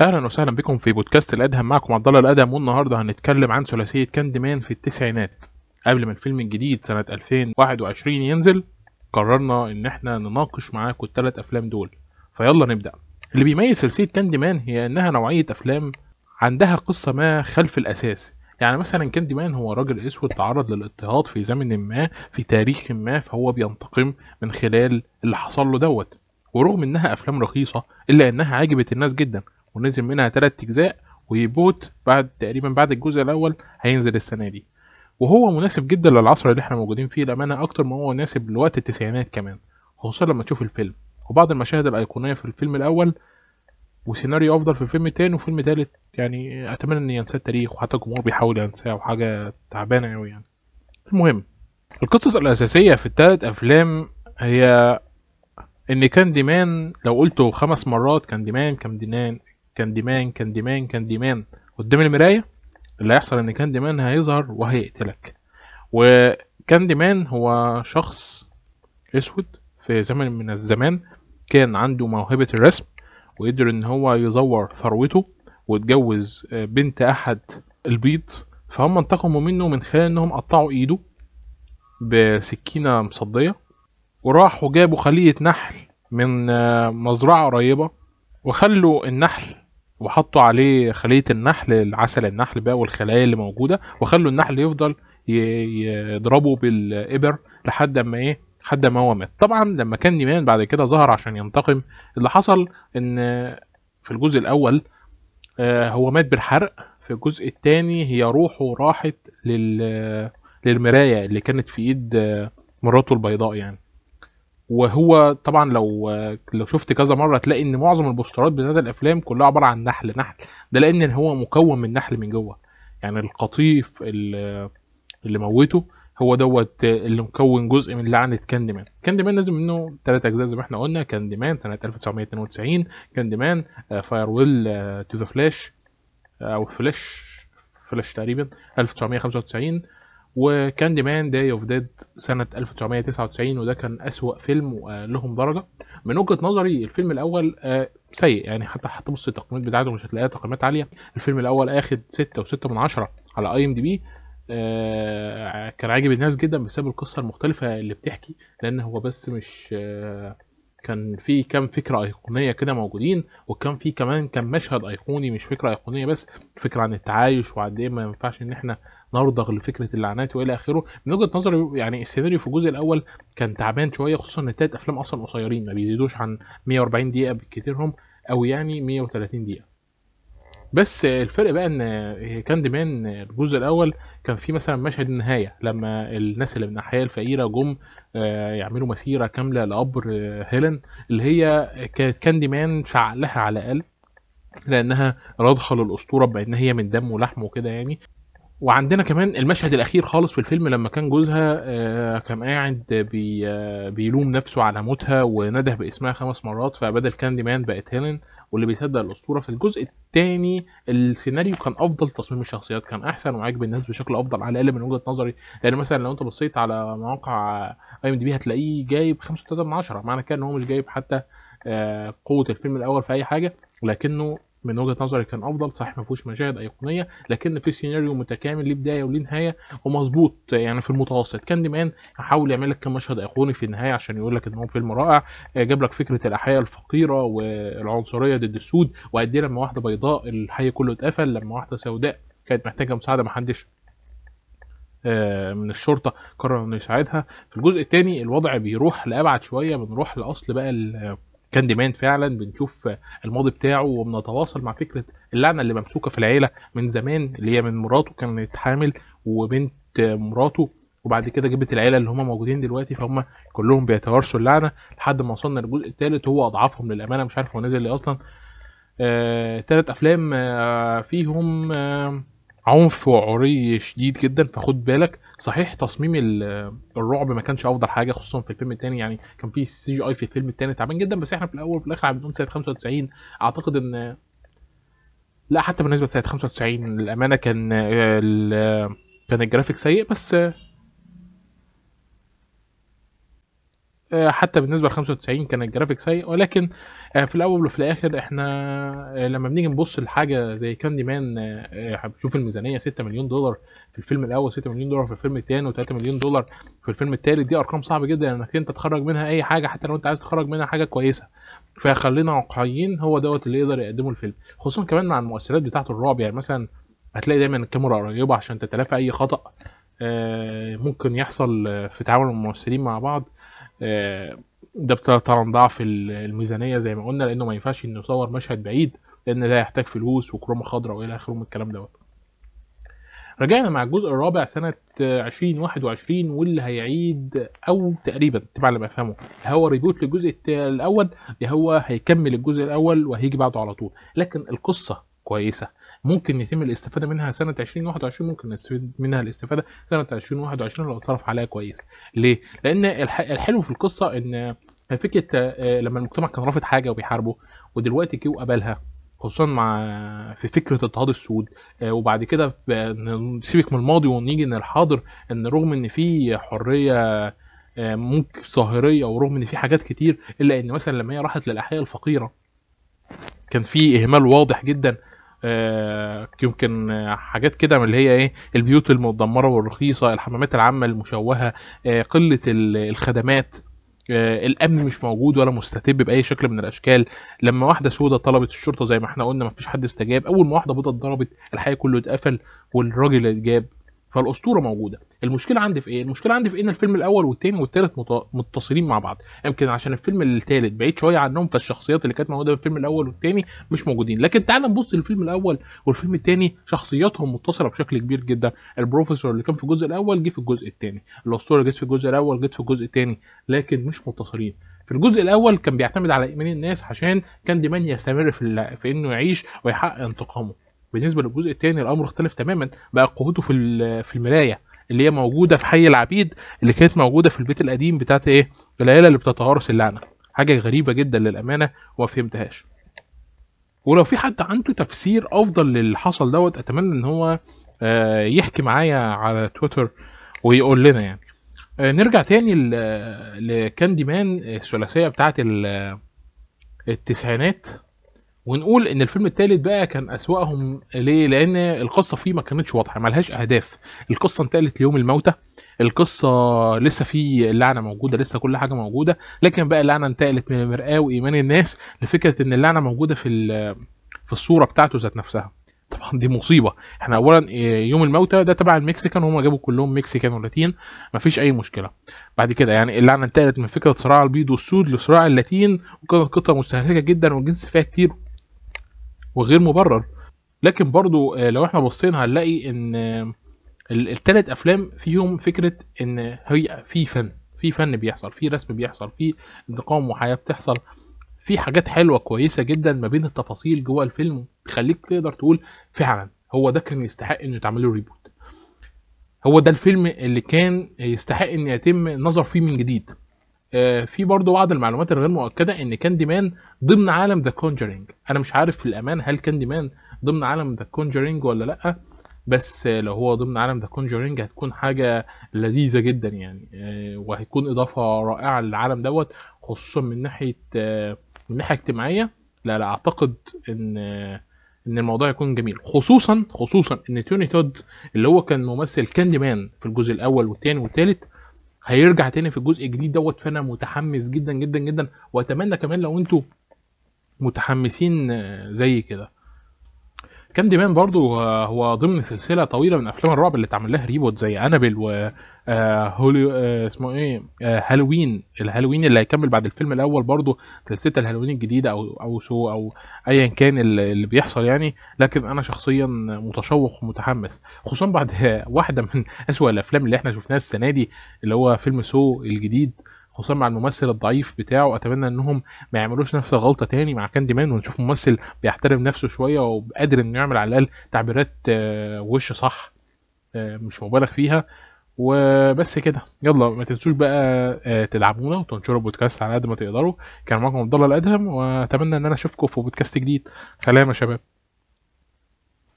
أهلا وسهلا بكم في بودكاست الأدهم. معكم عبد الله الأدهم والنهاردة هنتكلم عن ثلاثية كاندي مان في التسعينات. قبل ما الفيلم الجديد سنة 2021 ينزل قررنا إن إحنا نناقش معاكم الثلاث أفلام دول. فيلا نبدأ. اللي بيميز سلسله كاندي مان هي إنها نوعية أفلام عندها قصة ما خلف الأساس. يعني مثلا كاندي مان هو راجل أسود تعرض للاضطهاد في زمن ما في تاريخ ما فهو بينتقم من خلال اللي حصل له دوت. ورغم إنها أفلام رخيصة إلا إنها عجبت الناس جدا. ونزل منها تلات أجزاء ويبوت بعد تقريبا بعد الجزء الأول هينزل السنة دي. وهو مناسب جدا للعصر اللي إحنا موجودين فيه للامانه أكتر ما هو مناسب لوقت التسعينات كمان خصوصا لما تشوف الفيلم. وبعض المشاهد الأيقونية في الفيلم الأول وسيناريو أفضل في الفيلم التاني وفيلم تالت يعني أتمنى ان ينساه التاريخ وحتى الجمهور بيحاول ينساه وحاجة تعبانة قوي يعني. المهم القصص الأساسية في التلات أفلام هي إن كاندي مان لو قلته خمس مرات كاندي مان كاندي مان كاندي مان كاندي مان كاندي مان قدام المراية اللي هيحصل إن كاندي مان هيظهر وهيقتلك. وكاندي مان هو شخص أسود في زمن من الزمان كان عنده موهبة الرسم وقدر إن هو يزور ثروته واتجوز بنت أحد البيض. فهم انتقموا منه من خلال إنهم قطعوا إيده بسكينة مصدية وراحوا جابوا خلية نحل من مزرعة قريبة وخلوا النحل وحطوا عليه خلية النحل العسل النحل بقى والخلايا اللي موجودة وخلوا النحل يفضل يضربه بالإبر لحد ما إيه لحد ما هو مات. طبعا لما كان نيمان بعد كده ظهر عشان ينتقم اللي حصل إن في الجزء الأول هو مات بالحرق. في الجزء الثاني هي روحه راحت لل للمراية اللي كانت في إيد مراته البيضاء يعني. وهو طبعا لو لو شفت كذا مرة تلاقي إن معظم البوسترات بتاعت الأفلام كلها عبارة عن نحل نحل. ده لأن هو مكون من نحل من جوه. يعني القطيف اللي, اللي موته هو دوت اللي مكون جزء من لعنة كاندي مان كاندي مان نزل منه ثلاث أجزاء زي ما إحنا قلنا. كاندي مان سنه 1992 Candyman Farewell to the Flesh أو Flesh Flesh تقريبا 1995 و Candyman Day of the Dead سنة 1999 وده كان أسوأ فيلم وأقلهم درجة. من وجهة نظري الفيلم الأول سيء. يعني حتى حتى بص التقييمات بتاعته مش هتلاقيها تقييمات عالية. الفيلم الأول ستة وستة من عشرة على IMDb كان عاجب الناس جدا بسبب القصة المختلفة اللي بتحكي لأن هو بس مش كان في كام فكرة أيقونية كده موجودين وكان في كمان كان مشهد أيقوني مش فكرة أيقونية بس فكرة عن التعايش وقد إيه ما ينفعش إن إحنا نرضغ لفكرة اللعنات وإلى آخره. من وجهة نظري يعني السيناريو في الجزء الأول كان تعبان شوية خصوصا إن التلات أفلام أصلا قصيرين ما بيزيدوش عن 140 دقيقة بالكتيرهم أو يعني 130 دقيقة. بس الفرق بقى إن كاندي مان الجزء الأول كان في مثلا مشهد النهاية لما الناس اللي من الناحيه الفقيرة جم يعملوا مسيرة كاملة لقبر هيلين اللي هي كانت كاندي مان في عقلها على الأقل لأنها رضخه للأسطورة بأن هي من دم ولحم وكده يعني. وعندنا كمان المشهد الأخير خالص في الفيلم لما كان جوزها كان قاعد بي بيلوم نفسه على موتها ونده باسمها خمس مرات فبدل كاندي مان بقت هيلين واللي بيصدق الأسطورة في الجزء الثاني السيناريو كان أفضل تصميم الشخصيات كان أحسن وعاجب الناس بشكل أفضل على الأقل من وجهة نظري. لأن مثلا لو أنت بصيت على مواقع IMDb هتلاقيه جايب 5.3 من 10 معنى كده إن هو مش جايب حتى قوة الفيلم الأول في أي حاجة لكنه من وجهة نظري كان أفضل صحيح ما فيهوش مشاهد أيقونية لكن في سيناريو متكامل ليه بداية وليه نهاية ومظبوط يعني في المتوسط. كاندي مان حاول يعمل لك كم مشهد أيقوني في النهاية عشان يقول لك إن هو فيلم رائع جاب لك فكرة الأحياء الفقيرة والعنصرية ضد السود وقد إيه لما واحدة بيضاء الحي كله اتقفل لما واحدة سوداء كانت محتاجة مساعدة محدش من الشرطة قرر إنه يساعدها. في الجزء الثاني الوضع بيروح لأبعد شوية بنروح لأصل بقى كاندي مان فعلا بنشوف الماضي بتاعه وبنتواصل مع فكرة اللعنة اللي ممسوكة في العيلة من زمان اللي هي من مراته كانت حامل وبنت مراته وبعد كده جابت العيلة اللي هم موجودين دلوقتي فهم كلهم بيتوارثوا اللعنة. لحد ما وصلنا للجزء الثالث هو اضعافهم للأمانة مش عارف هو نزل ليه أصلا. آه، تلات أفلام آه، فيهم آه، عنف وعري شديد جدا فخد بالك. صحيح تصميم ال- الرعب ما كانش أفضل حاجة خصوصا في الفيلم الثاني يعني كان في CGI في الفيلم الثاني تعبان جدا بس إحنا في الأول وفي الآخر بنقول سنه 95 أعتقد ان لا حتى بالنسبة لسنه 95 الامانه كان آه، كان الجرافيك سيء بس آه، آه، حتى بالنسبة ل 95 كان الجرافيك سيء ولكن آه، في الأول وفي الآخر إحنا آه، لما بنيجي نبص لحاجة زي كاندي مان آه، آه، بنشوف الميزانية 6 مليون دولار في الفيلم الأول 6 مليون دولار في الفيلم الثاني و3 مليون دولار في الفيلم الثالث دي أرقام صعبة جدا إنك أنت تخرج منها أي حاجة حتى لو أنت عايز تخرج منها حاجة كويسة. فخلينا واقعيين هو دوت اللي يقدر يقدمه الفيلم. خصوصا كمان مع المؤثرات بتاعه الرعب يعني مثلا هتلاقي دايما الكاميرا قريبة عشان تتلافى أي خطأ آه، ممكن يحصل آه، في تعامل الممثلين مع بعض. آه، ده طبعا ضعف ال- الميزانية زي ما قلنا لأنه ما ينفعش إنه يصور مشهد بعيد لأن ده يحتاج فلوس وكرومة خضراء وإلى آخره من الكلام دوت. رجعنا مع الجزء الرابع سنة آه، 2021 واللي هيعيد أو تقريبا تبع اللي بفهمه هو ريبوت للجزء الأول هو هيكمل الجزء الأول وهيجي بعده على طول. لكن القصة كويسة. ممكن يتم الاستفادة منها سنة 2021 ممكن نستفيد منها الاستفادة سنة 2021 لو اتصرف عليها كويس ليه؟ الح- الحلو في القصة إن فكرة آه، لما المجتمع كان رافض حاجة وبيحاربه ودلوقتي جه وقبلها خصوصا مع في فكرة اضطهاد السود آه، وبعد كده نسيبك من الماضي ونيجي إن الحاضر إن رغم إن في حرية آه، ممكن ظاهرية ورغم إن في حاجات كتير إلا إن مثلا لما هي راحت للأحياء الفقيرة كان في إهمال واضح جدا يمكن آه، حاجات كده من اللي هي إيه البيوت المدمرة والرخيصة الحمامات العامة المشوهة آه، قلة ال- الخدمات آه، الأمن مش موجود ولا مستتب بأي شكل من الأشكال. لما واحدة سودة طلبت الشرطة زي ما إحنا قلنا مفيش حد استجاب. أول ما واحدة بيضاء اتضربت الحي كله اتقفل والراجل اتجاب. فالأسطورة موجودة. المشكلة عندي في إيه؟ المشكلة عندي في إن الفيلم الأول والثاني والثالث مت- متصلين مع بعض. يمكن عشان الفيلم الثالث بعيد شوية عنهم فالشخصيات اللي كانت موجودة في الفيلم الأول والثاني مش موجودين. لكن تعال نبص للفيلم الأول والفيلم الثاني شخصياتهم متصلة بشكل كبير جدا. البروفيسور اللي كان في الجزء الأول جه في الجزء الثاني الأسطورة جت في الجزء الأول جت في الجزء الثاني لكن مش متصلين. في الجزء الأول كان بيعتمد على إيمان الناس عشان كان ديمان يستمر في في إنه يعيش ويحقق انتقامه. بالنسبة للجزء الثاني الأمر اختلف تماما. بقى قوته في في المراية اللي هي موجودة في حي العبيد اللي كانت موجودة في البيت القديم بتاعت إيه؟ العيلة اللي بتتوارث اللعنة. حاجة غريبة جدا للأمانة وما فهمتهاش. ولو في حد عنده تفسير أفضل للي حصل دوت أتمنى إن هو آه، يحكي معايا على تويتر ويقول لنا يعني. آه، نرجع تاني لكاندي مان الثلاثية بتاعت ال- التسعينات. ونقول إن الفيلم الثالث بقى كان أسوأهم ليه؟ لأن القصة فيه ما كانتش واضحة ملهاش أهداف. القصة انتقلت ليوم الموتى القصة لسه في اللعنة موجودة لسه كل حاجة موجودة لكن بقى اللعنة انتقلت من المرآة وإيمان الناس لفكرة إن اللعنة موجودة في في الصورة بتاعته ذات نفسها. طبعا دي مصيبة. إحنا اولا إيه، يوم الموتى ده تبع المكسيكان وهم جابوا كلهم مكسيكان ولاتين مفيش أي مشكلة. بعد كده يعني اللعنة انتقلت من فكرة صراع البيض والسود لصراع اللاتين وكانت قصة مستهلكة جدا والجنس فيها كتير وغير مبرر. لكن برضو آه، لو إحنا بصينا هنلاقي إن آه، ال- التلات أفلام فيهم فكرة إن هي في فن في فن بيحصل في رسم بيحصل في انتقام وحياة بتحصل في حاجات حلوة كويسة جدا ما بين التفاصيل جوه الفيلم تخليك تقدر تقول فعلا هو ده كان يستحق إنه يتعمل له reboot هو ده الفيلم اللي كان يستحق ان يتم النظر فيه من جديد. آه، في برضه بعض المعلومات الغير مؤكدة إن كاندي مان ضمن عالم The Conjuring أنا مش عارف في الأمانة هل كاندي مان ضمن عالم The Conjuring ولا لأ بس لو هو ضمن عالم The Conjuring هتكون حاجة لذيذة جدا يعني آه، وهيكون إضافة رائعة للعالم دوت خصوصا من ناحية آه، من ناحية اجتماعية. لا لا أعتقد إن إن الموضوع يكون جميل خصوصا خصوصا إن توني تود اللي هو كان ممثل كاندي مان في الجزء الأول والثاني والثالث هيرجع تاني في الجزء الجديد دوت فأنا متحمس جدا جدا جدا وأتمنى كمان لو أنتوا متحمسين آه، زي كده. كاندي مان برضو آه، هو ضمن سلسلة طويلة من أفلام الرعب اللي اتعمل لها reboot زي Annabelle و آه، هولي آه، اسمه إيه Halloween. ال Halloween اللي هيكمل بعد الفيلم الأول برضو سلسلة الهالوين الجديدة أو أو Saw أو ايا كان اللي بيحصل يعني. لكن أنا شخصيا متشوق ومتحمس خصوصا بعد واحدة من أسوأ الأفلام اللي إحنا شفناها السنة دي اللي هو فيلم Saw الجديد. خصوصا مع الممثل الضعيف بتاعه أتمنى إنهم ما يعملوش نفس الغلطة تاني مع كاندي مان ونشوف ممثل بيحترم نفسه شوية وقادر إنه يعمل على الأقل تعبيرات آه، وش صح آه، مش مبالغ فيها. وبس كده. يلا ما تنسوش بقى آه، تدعمونا وتنشروا البودكاست على قد ما تقدروا. كان معاكم عبد الله الأدهم وأتمنى إن أنا أشوفكم في بودكاست جديد. سلام يا شباب.